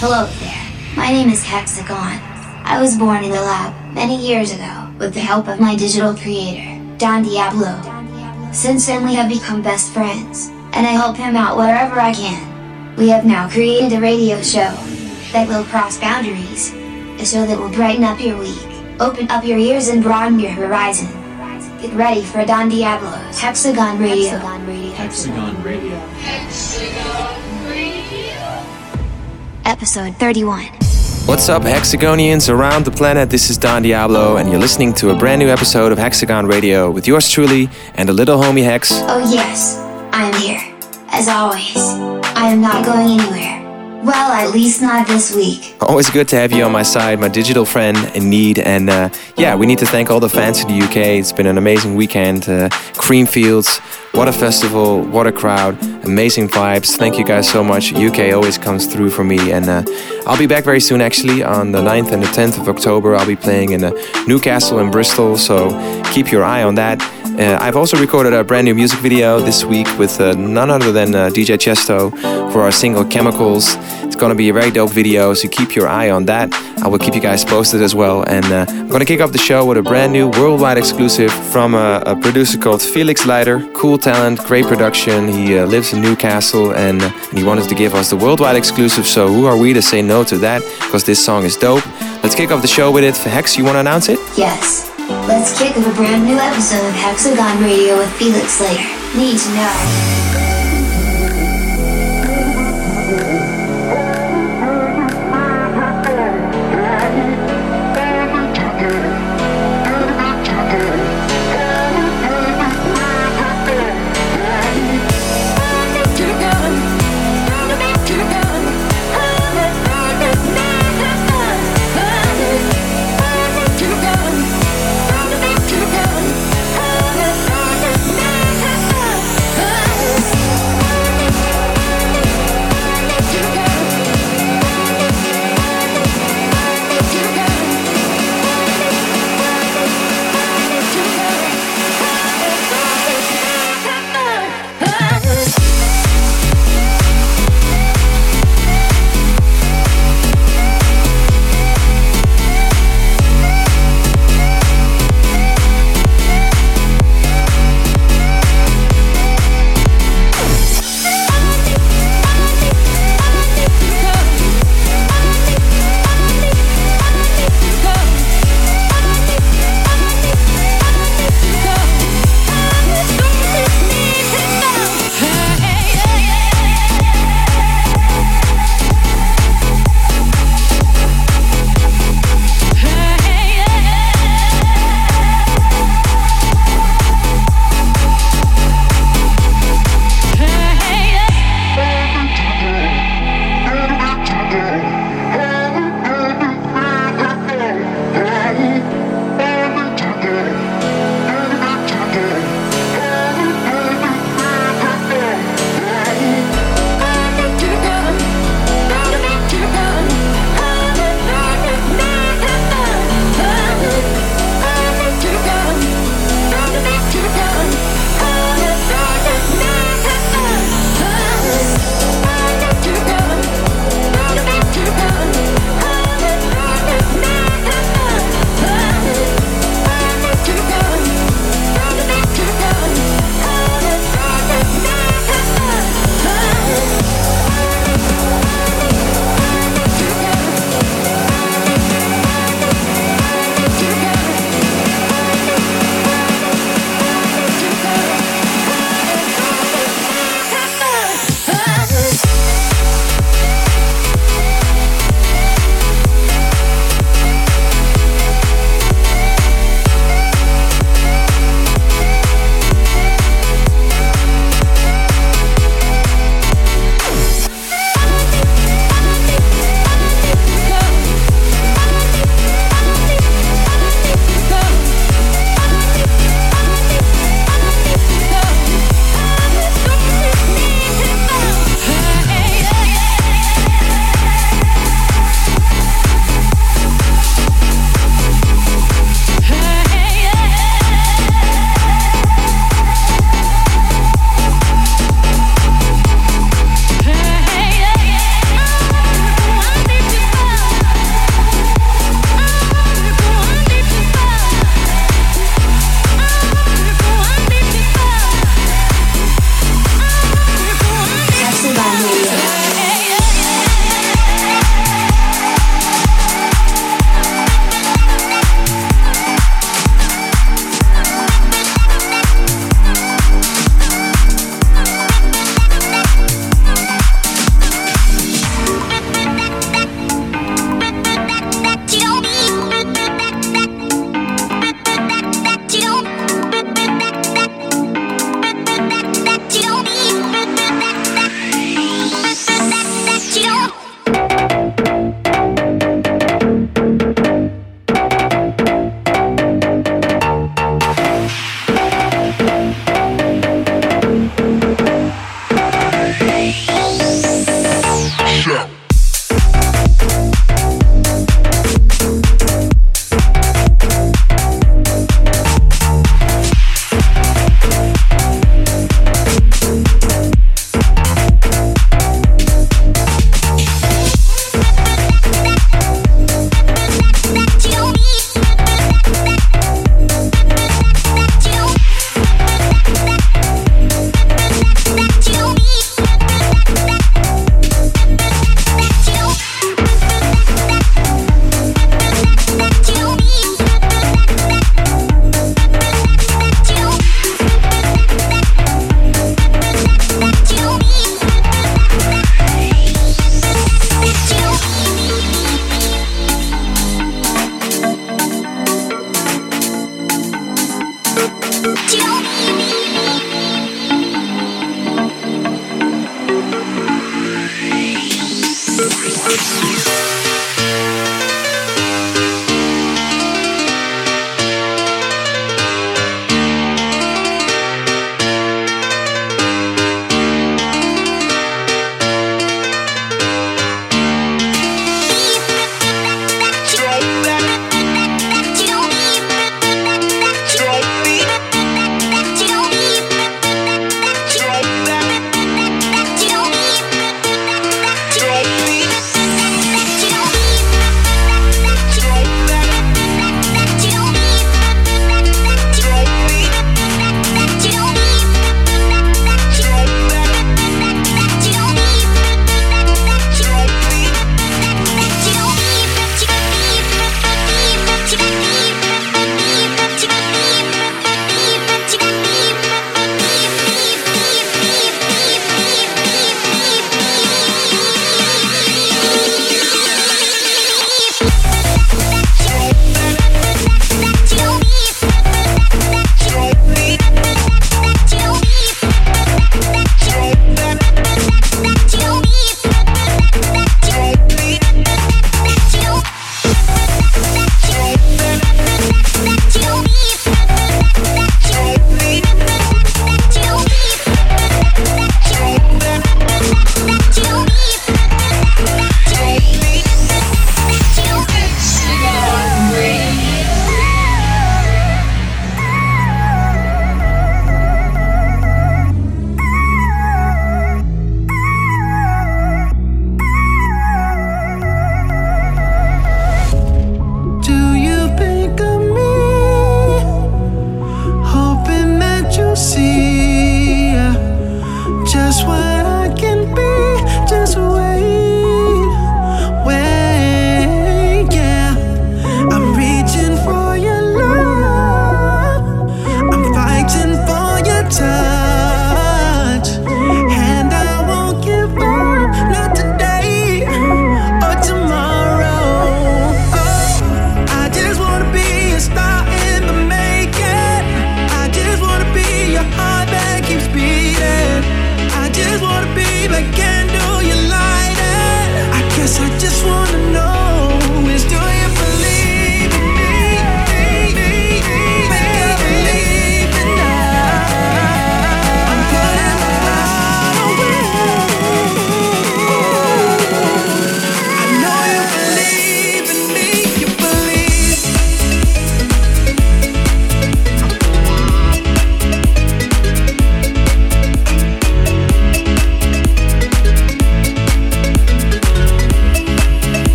Hello there. My name is Hexagon. I was born in the lab many years ago with the help of my digital creator, Don Diablo. Since then, we have become best friends, and I help him out wherever I can. We have now created a radio show that will cross boundaries, a show that will brighten up your week, open up your ears, and broaden your horizon. Get ready for Don Diablo's Hexagon Radio. Hexagon Radio. Hexagon Radio. Hexagon Radio. Episode 31. What's up, Hexagonians around the planet? This is Don Diablo, and you're listening to a brand new episode of Hexagon Radio with yours truly and the little homie Hex. Oh, yes, I am here. As always, I am not going anywhere. Well, at least not this week. Always good to have you on my side, my digital friend in need. And uh, yeah, we need to thank all the fans in the UK. It's been an amazing weekend. Uh, Creamfields, what a festival, what a crowd, amazing vibes. Thank you guys so much. UK always comes through for me. And uh, I'll be back very soon, actually, on the 9th and the 10th of October. I'll be playing in uh, Newcastle and Bristol, so keep your eye on that. Uh, I've also recorded a brand new music video this week with uh, none other than uh, DJ Tiësto for our single Chemicals. It's gonna be a very dope video, so keep your eye on that. I will keep you guys posted as well. And uh, I'm gonna kick off the show with a brand new worldwide exclusive from a, a producer called Felix Leiter. Cool talent, great production. He uh, lives in Newcastle and, uh, and he wanted to give us the worldwide exclusive. So who are we to say no to that? Because this song is dope. Let's kick off the show with it. Hex, you wanna announce it? Yes. Let's kick off a brand new episode of Hexagon Radio with Felix Slater. Need to know.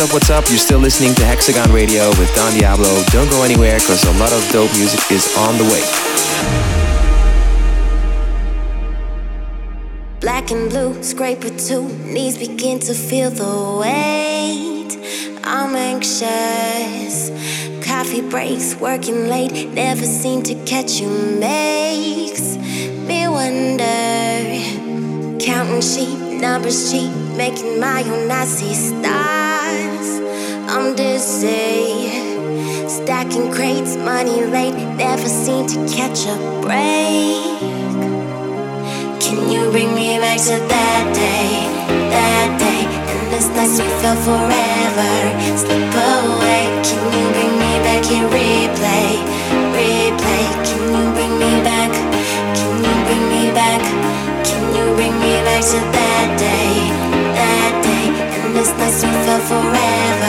Up, what's up? You're still listening to Hexagon Radio with Don Diablo. Don't go anywhere because a lot of dope music is on the way. Black and blue, scraper two. Knees begin to feel the weight. I'm anxious. Coffee breaks, working late. Never seem to catch you makes me wonder. Counting sheep, numbers cheap, making my own I stars. Dizzy. Stacking crates, money late, never seem to catch a break. Can you bring me back to that day, that day? And this night we felt forever. Slip away. Can you bring me back here? Replay, replay. Can you bring me back? Can you bring me back? Can you bring me back to that? And this night we felt forever.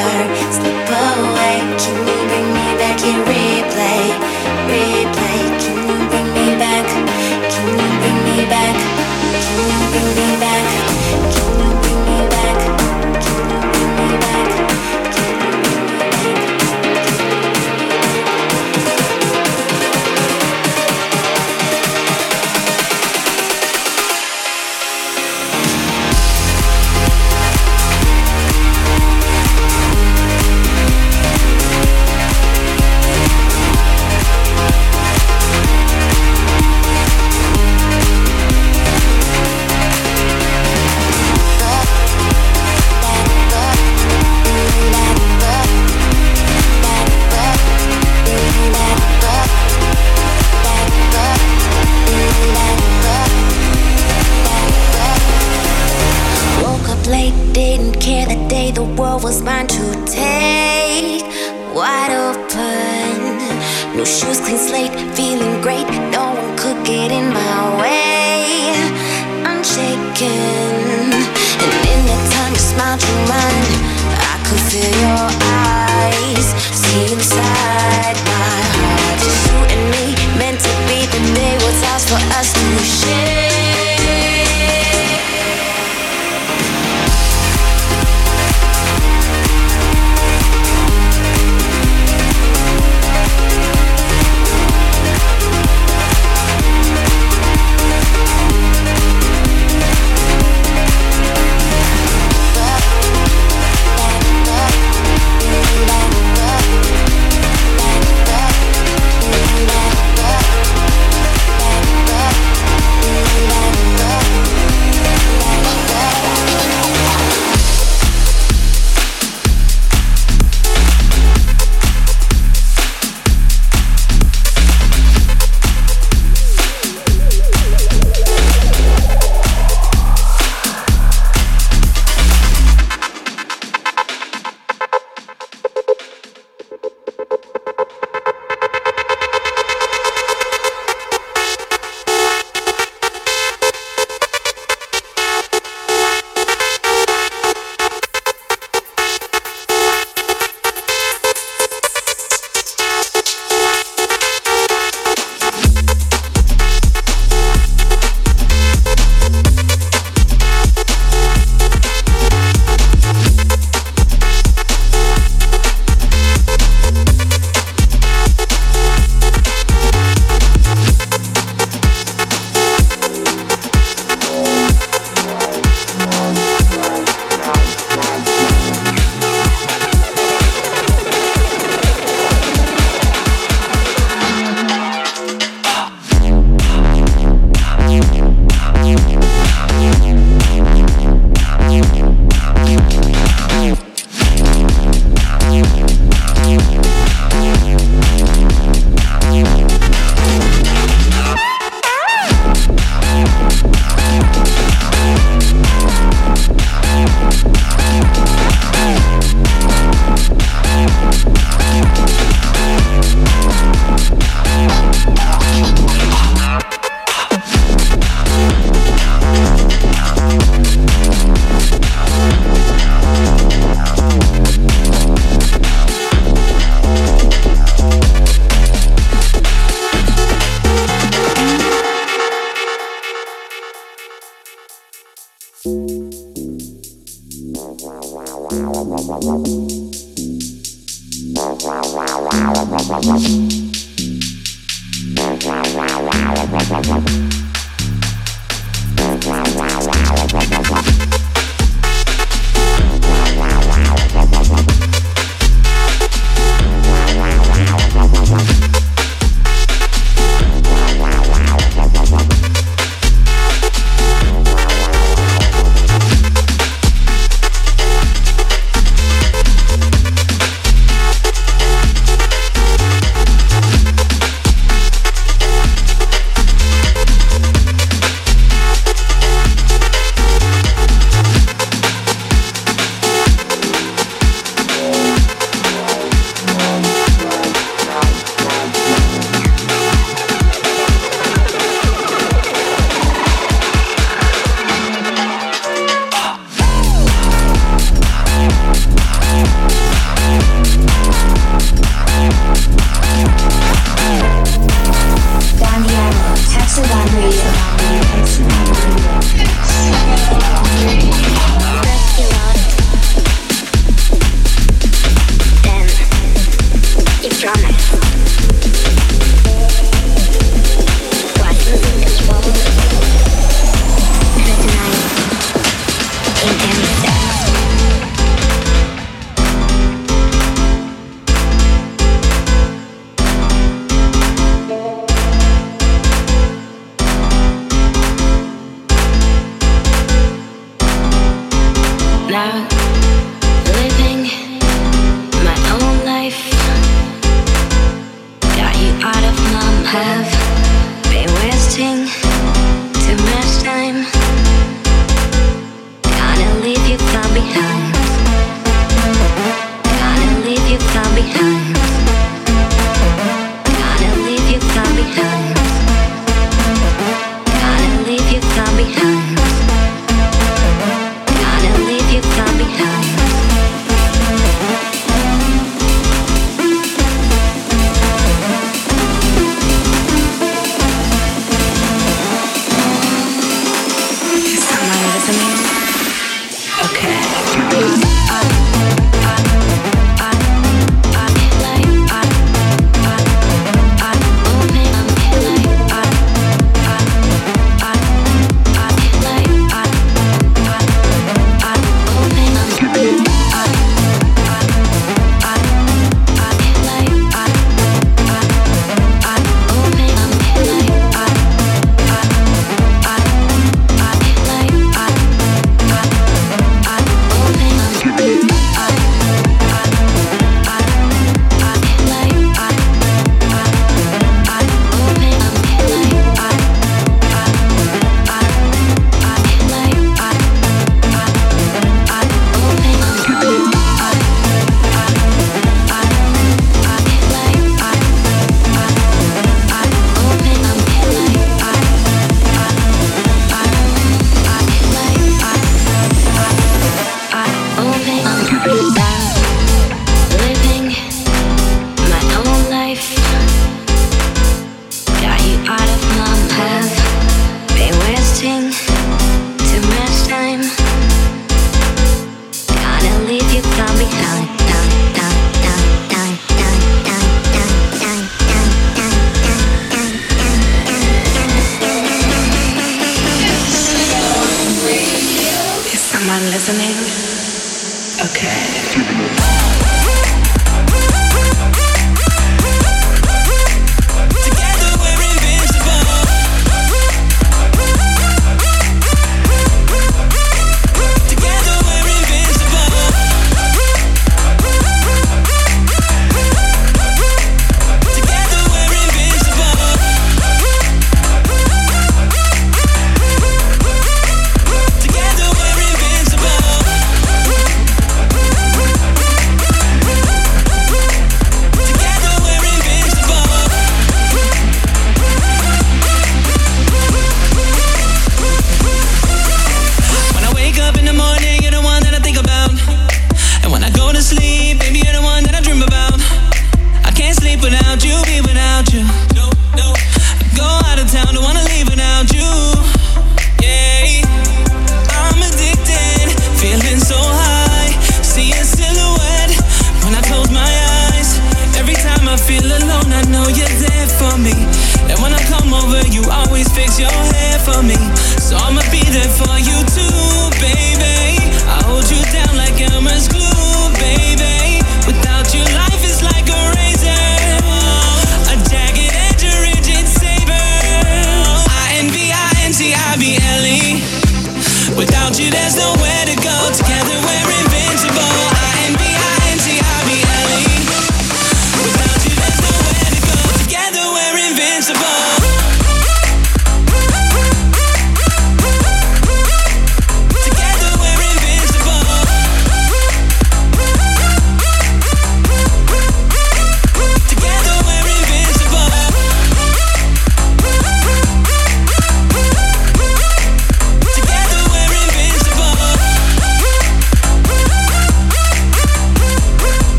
Everyone listening? Okay.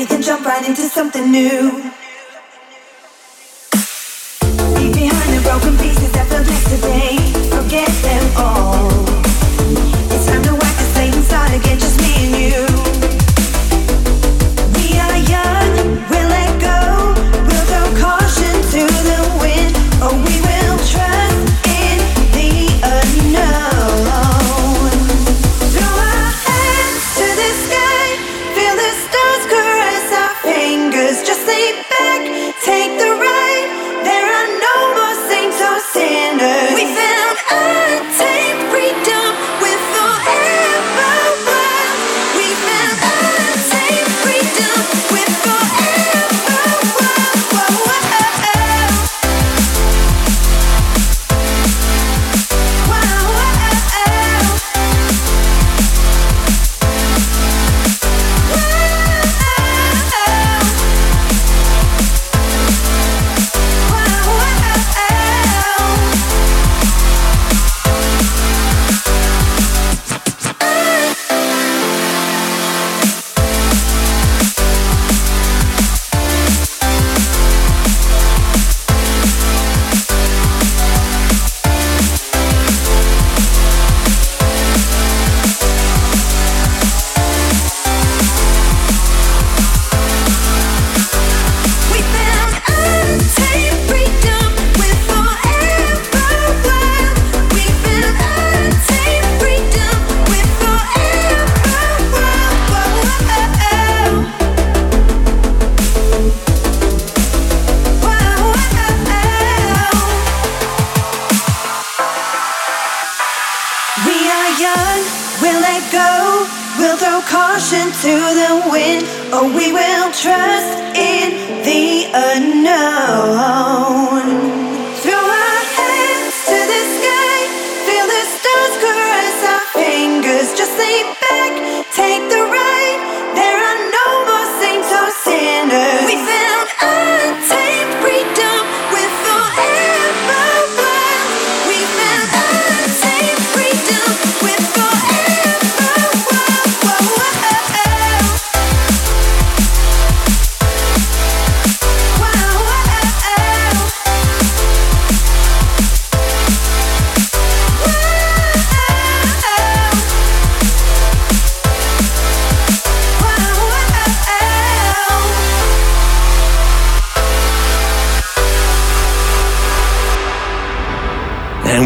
Faith and jump right into something new.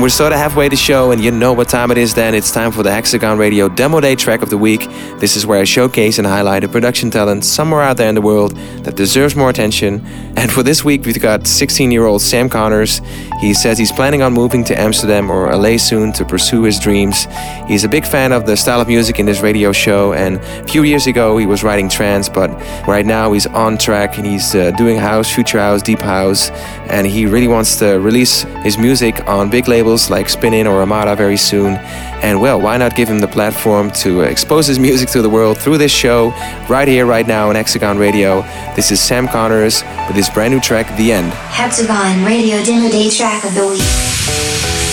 We're sort of halfway the show, and you know what time it is then. It's time for the Hexagon Radio Demo Day track of the week. This is where I showcase and highlight a production talent somewhere out there in the world that deserves more attention. And for this week, we've got 16 year old Sam Connors. He says he's planning on moving to Amsterdam or LA soon to pursue his dreams. He's a big fan of the style of music in this radio show, and a few years ago, he was writing trance, but right now, he's on track and he's uh, doing house, future house, deep house, and he really wants to release his music on big labels like Spinnin' or Armada very soon. And well, why not give him the platform to uh, expose his music to the world through this show, right here, right now on Hexagon Radio? This is Sam Connors with his brand new track, The End. Hexagon Radio Demo Day track of the week.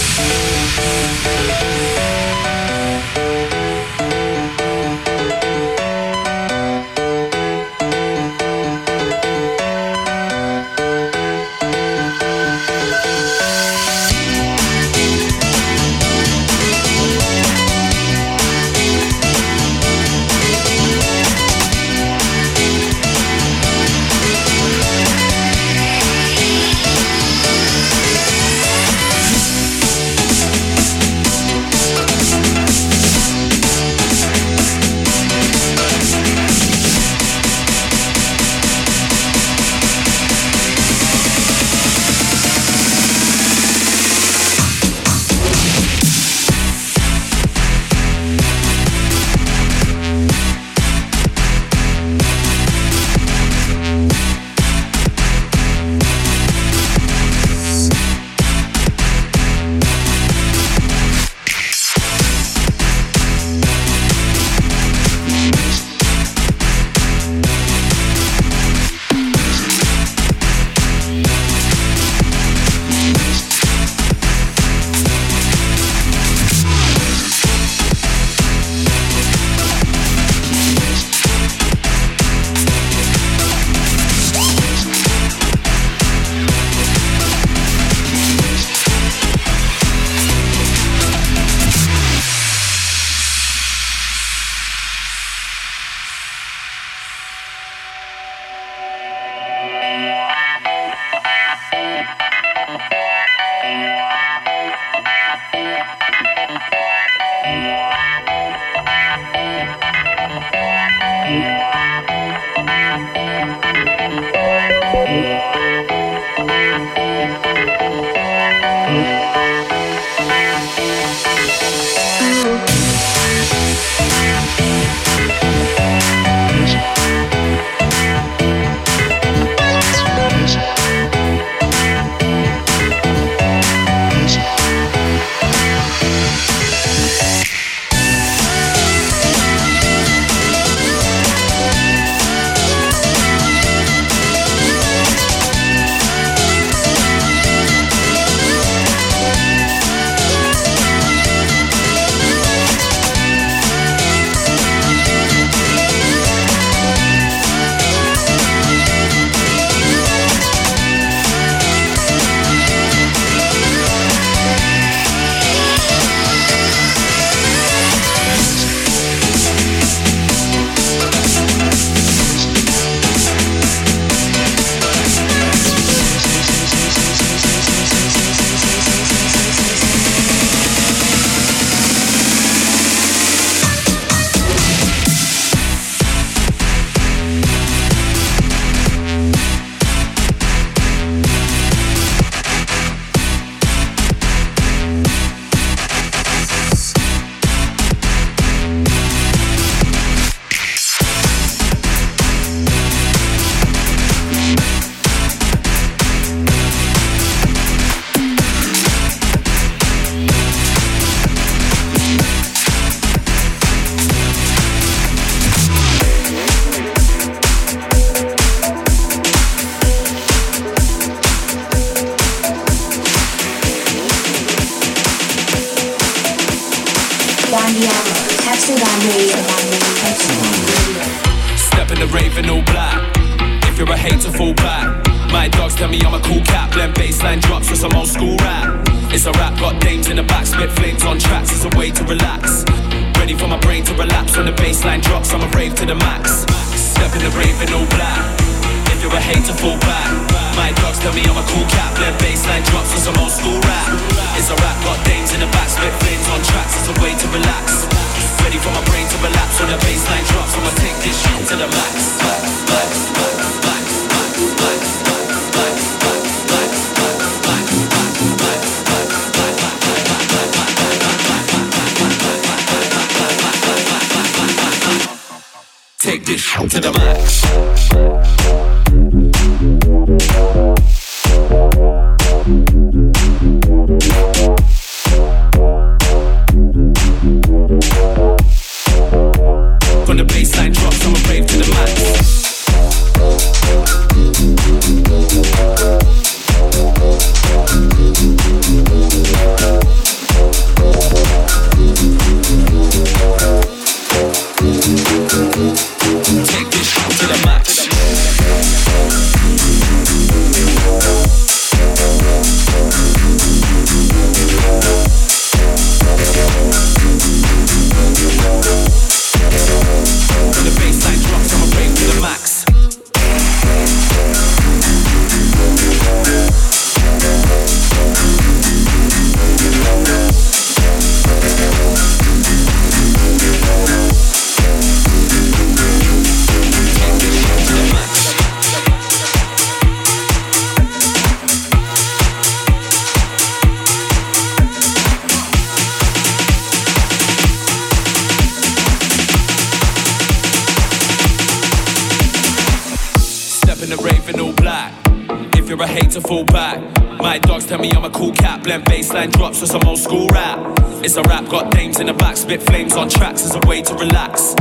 Drops with some old school rap. It's a rap, got dames in the back, spit flames on tracks as a way to relax.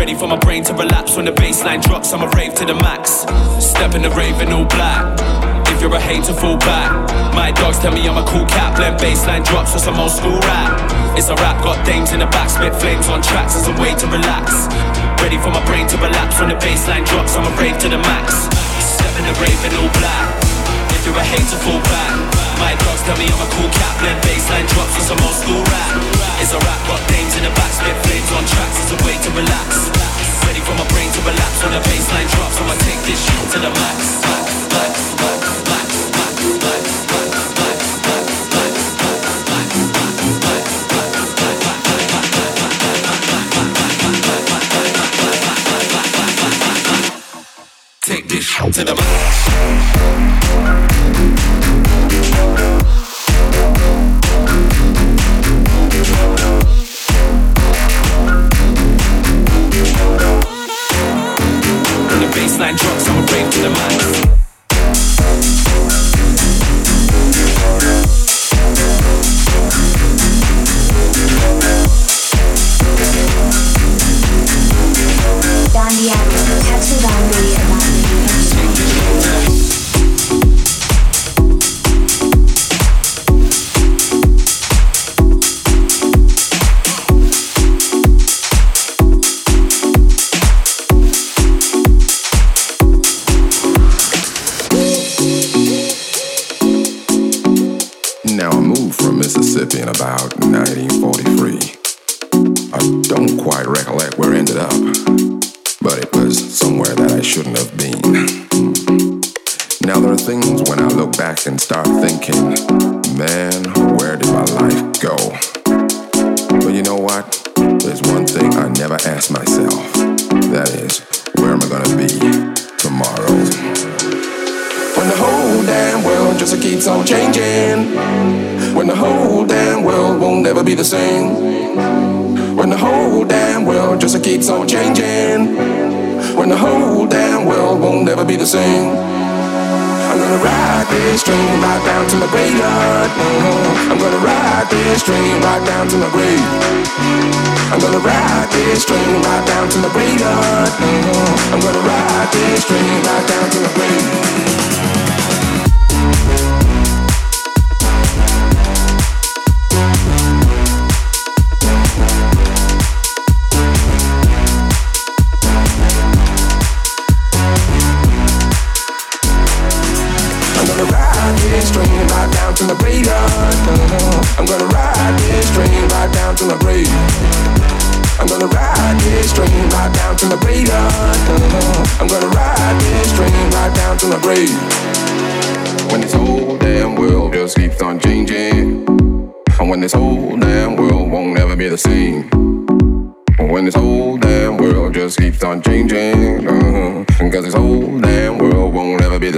Ready for my brain to relapse when the bassline drops, I'm a rave to the max. Step in the rave in all black. If you're a hater, fall back. My dogs tell me I'm a cool cat, blend bassline drops with some old school rap. It's a rap, got dames in the back, spit flames on tracks as a way to relax. Ready for my brain to relapse when the bassline drops, I'm a rave to the max. Step in the rave in all black. If you're a hater, fall back. My dogs tell me I'm a cool cat, blend bassline drops with some old school rap. It's a rap, got dames in the back, spit flames on tracks, it's a way to relax. Ready for my brain to relapse when the bassline drops, I'ma take this shit to the max. max, max, max, max, Take this to the max.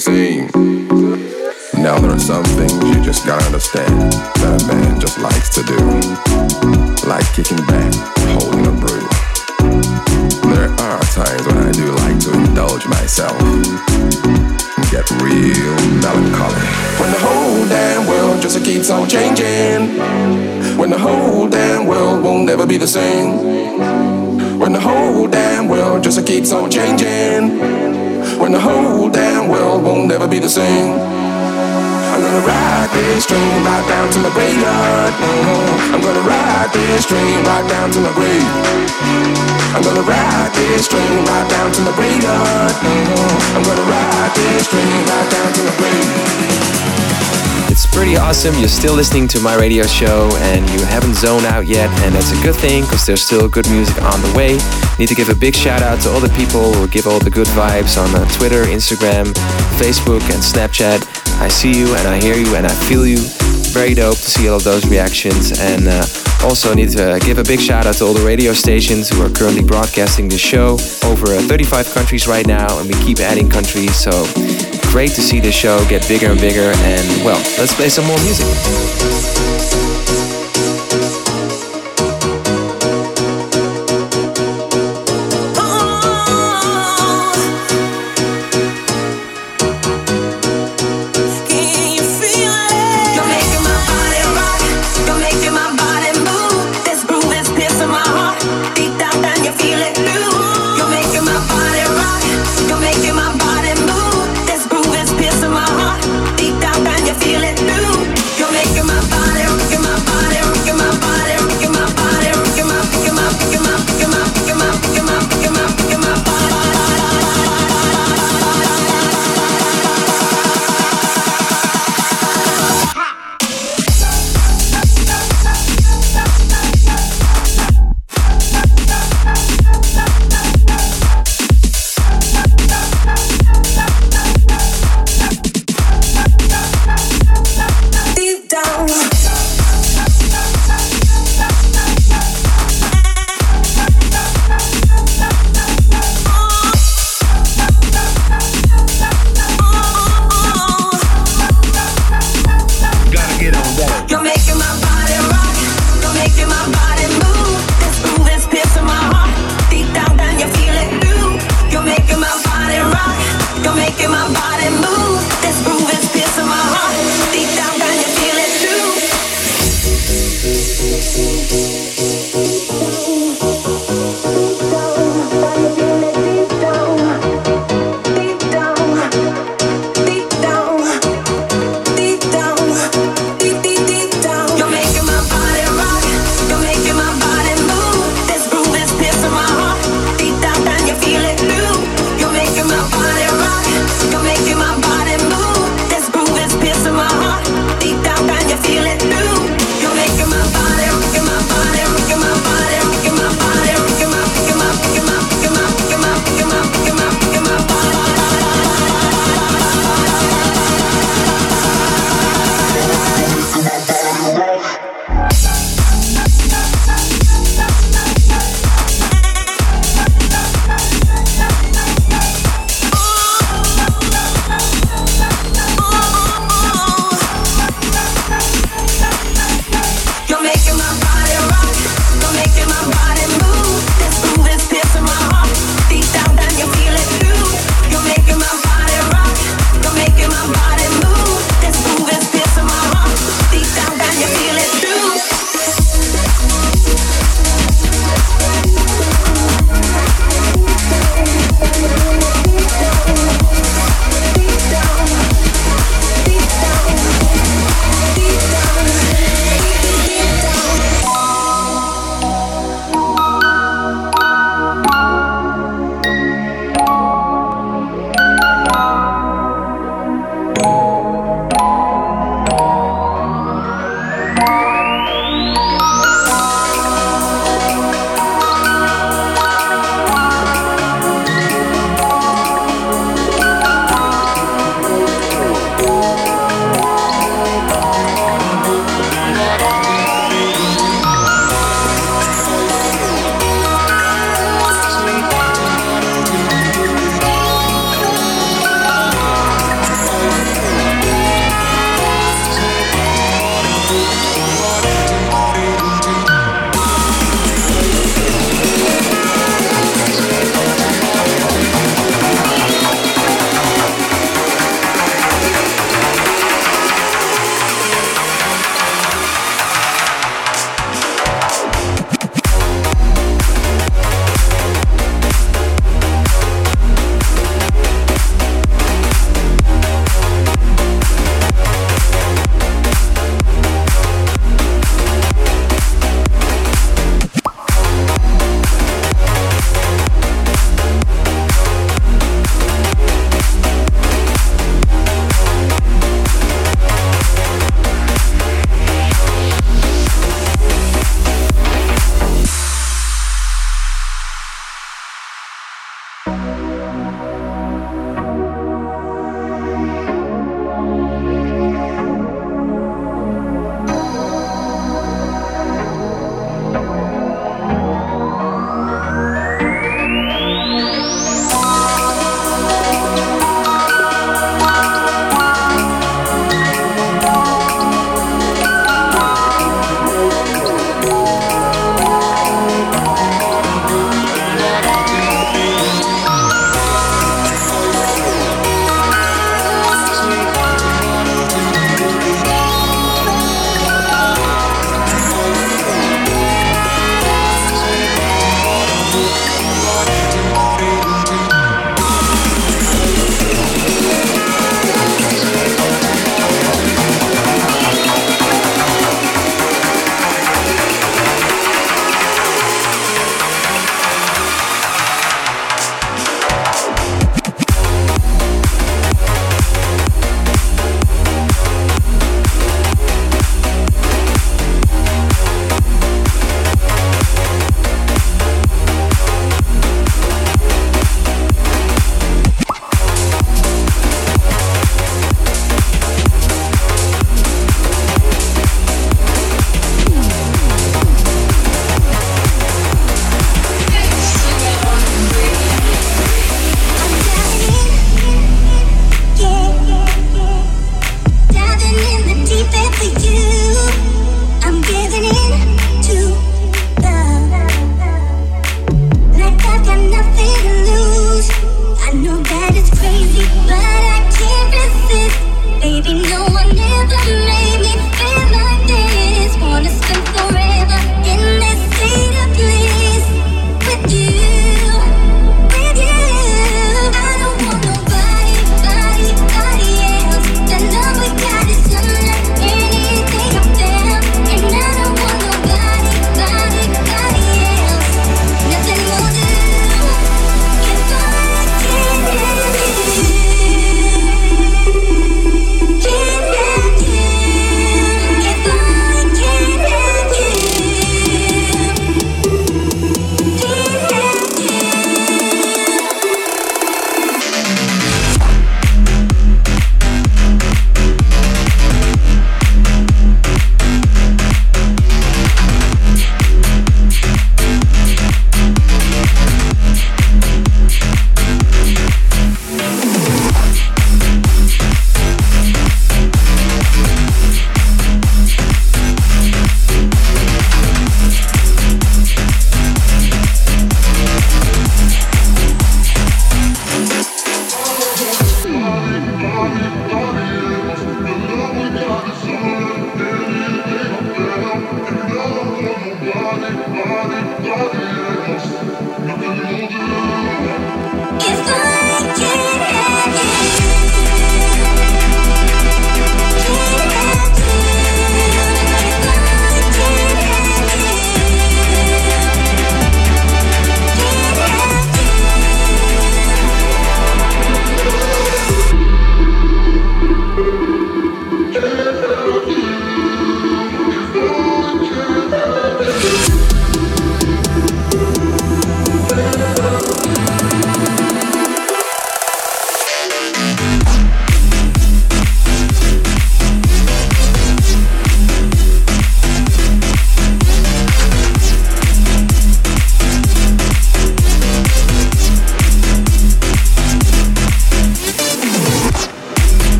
Same. Now there are some things you just gotta understand that a man just likes to do. Like kicking back, holding a brew. There are times when I do like to indulge myself and get real melancholy. When the whole damn world just keeps on changing. When the whole damn world won't ever be the same. When the whole damn world just keeps on changing. When the whole damn world won't ever be the same. I'm gonna ride this train right down to my graveyard. Mm-hmm. I'm gonna ride this train right down to my grave. I'm gonna ride this train right down to my graveyard. Mm-hmm. I'm gonna ride this train right down to my grave. It's pretty awesome. You're still listening to my radio show and you haven't zoned out yet, and that's a good thing because there's still good music on the way. Need to give a big shout out to all the people who give all the good vibes on uh, Twitter, Instagram, Facebook, and Snapchat. I see you and I hear you and I feel you. Very dope to see all of those reactions. And uh, also need to give a big shout out to all the radio stations who are currently broadcasting the show over uh, 35 countries right now, and we keep adding countries. So great to see the show get bigger and bigger. And well, let's play some more music.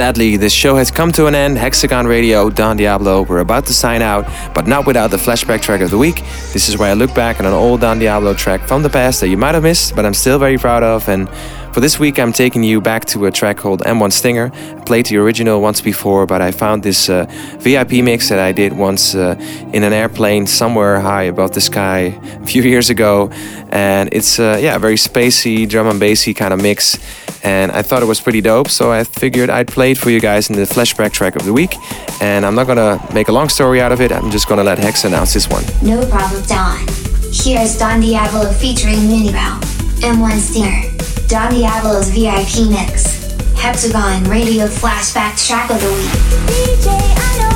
Sadly, this show has come to an end. Hexagon Radio, Don Diablo, we're about to sign out, but not without the flashback track of the week. This is where I look back on an old Don Diablo track from the past that you might have missed, but I'm still very proud of. And for this week, I'm taking you back to a track called M1 Stinger. I played the original once before, but I found this uh, VIP mix that I did once uh, in an airplane somewhere high above the sky a few years ago. And it's, uh, yeah, a very spacey, drum and bassy kind of mix. And I thought it was pretty dope, so I figured I'd play it for you guys in the flashback track of the week. And I'm not gonna make a long story out of it, I'm just gonna let Hex announce this one. No problem, Don. Here's Don Diablo featuring Minibel, M1 Stinger. Don Diablo's VIP mix. Hexagon Radio Flashback Track of the Week. DJ,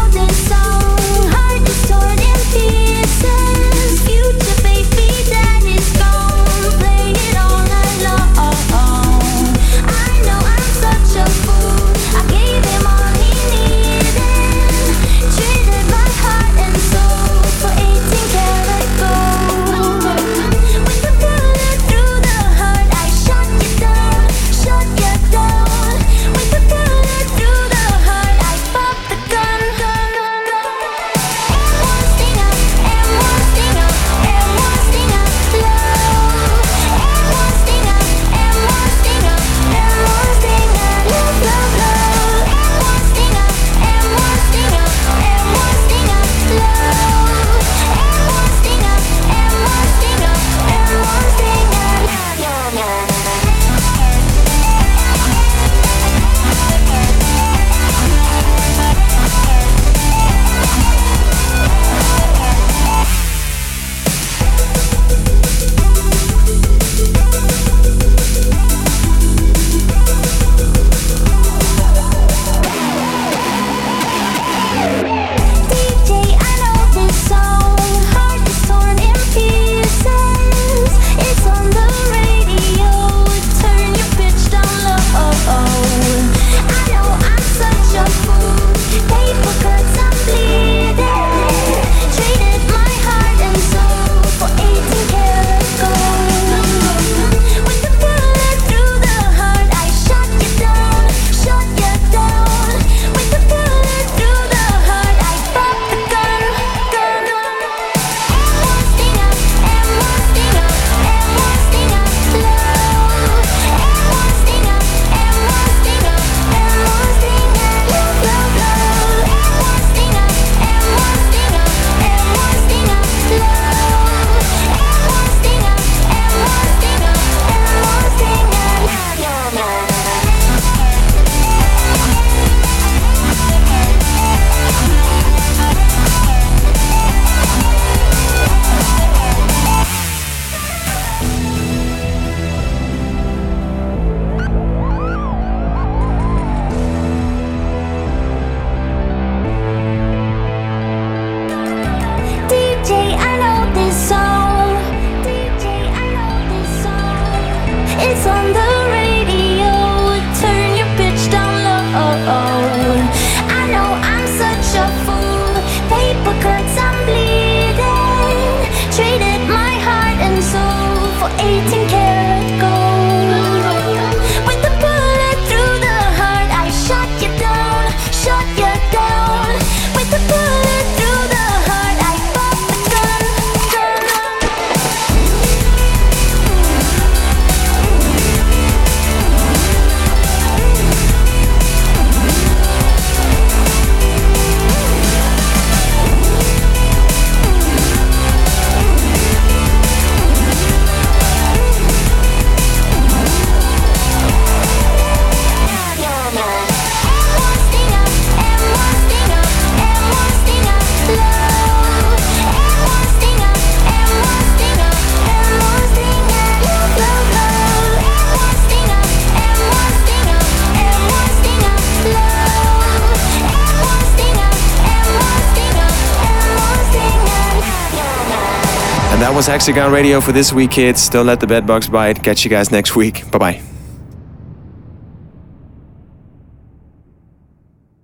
was Hexagon Radio for this week, kids. Don't let the bedbugs bite. Catch you guys next week. Bye bye.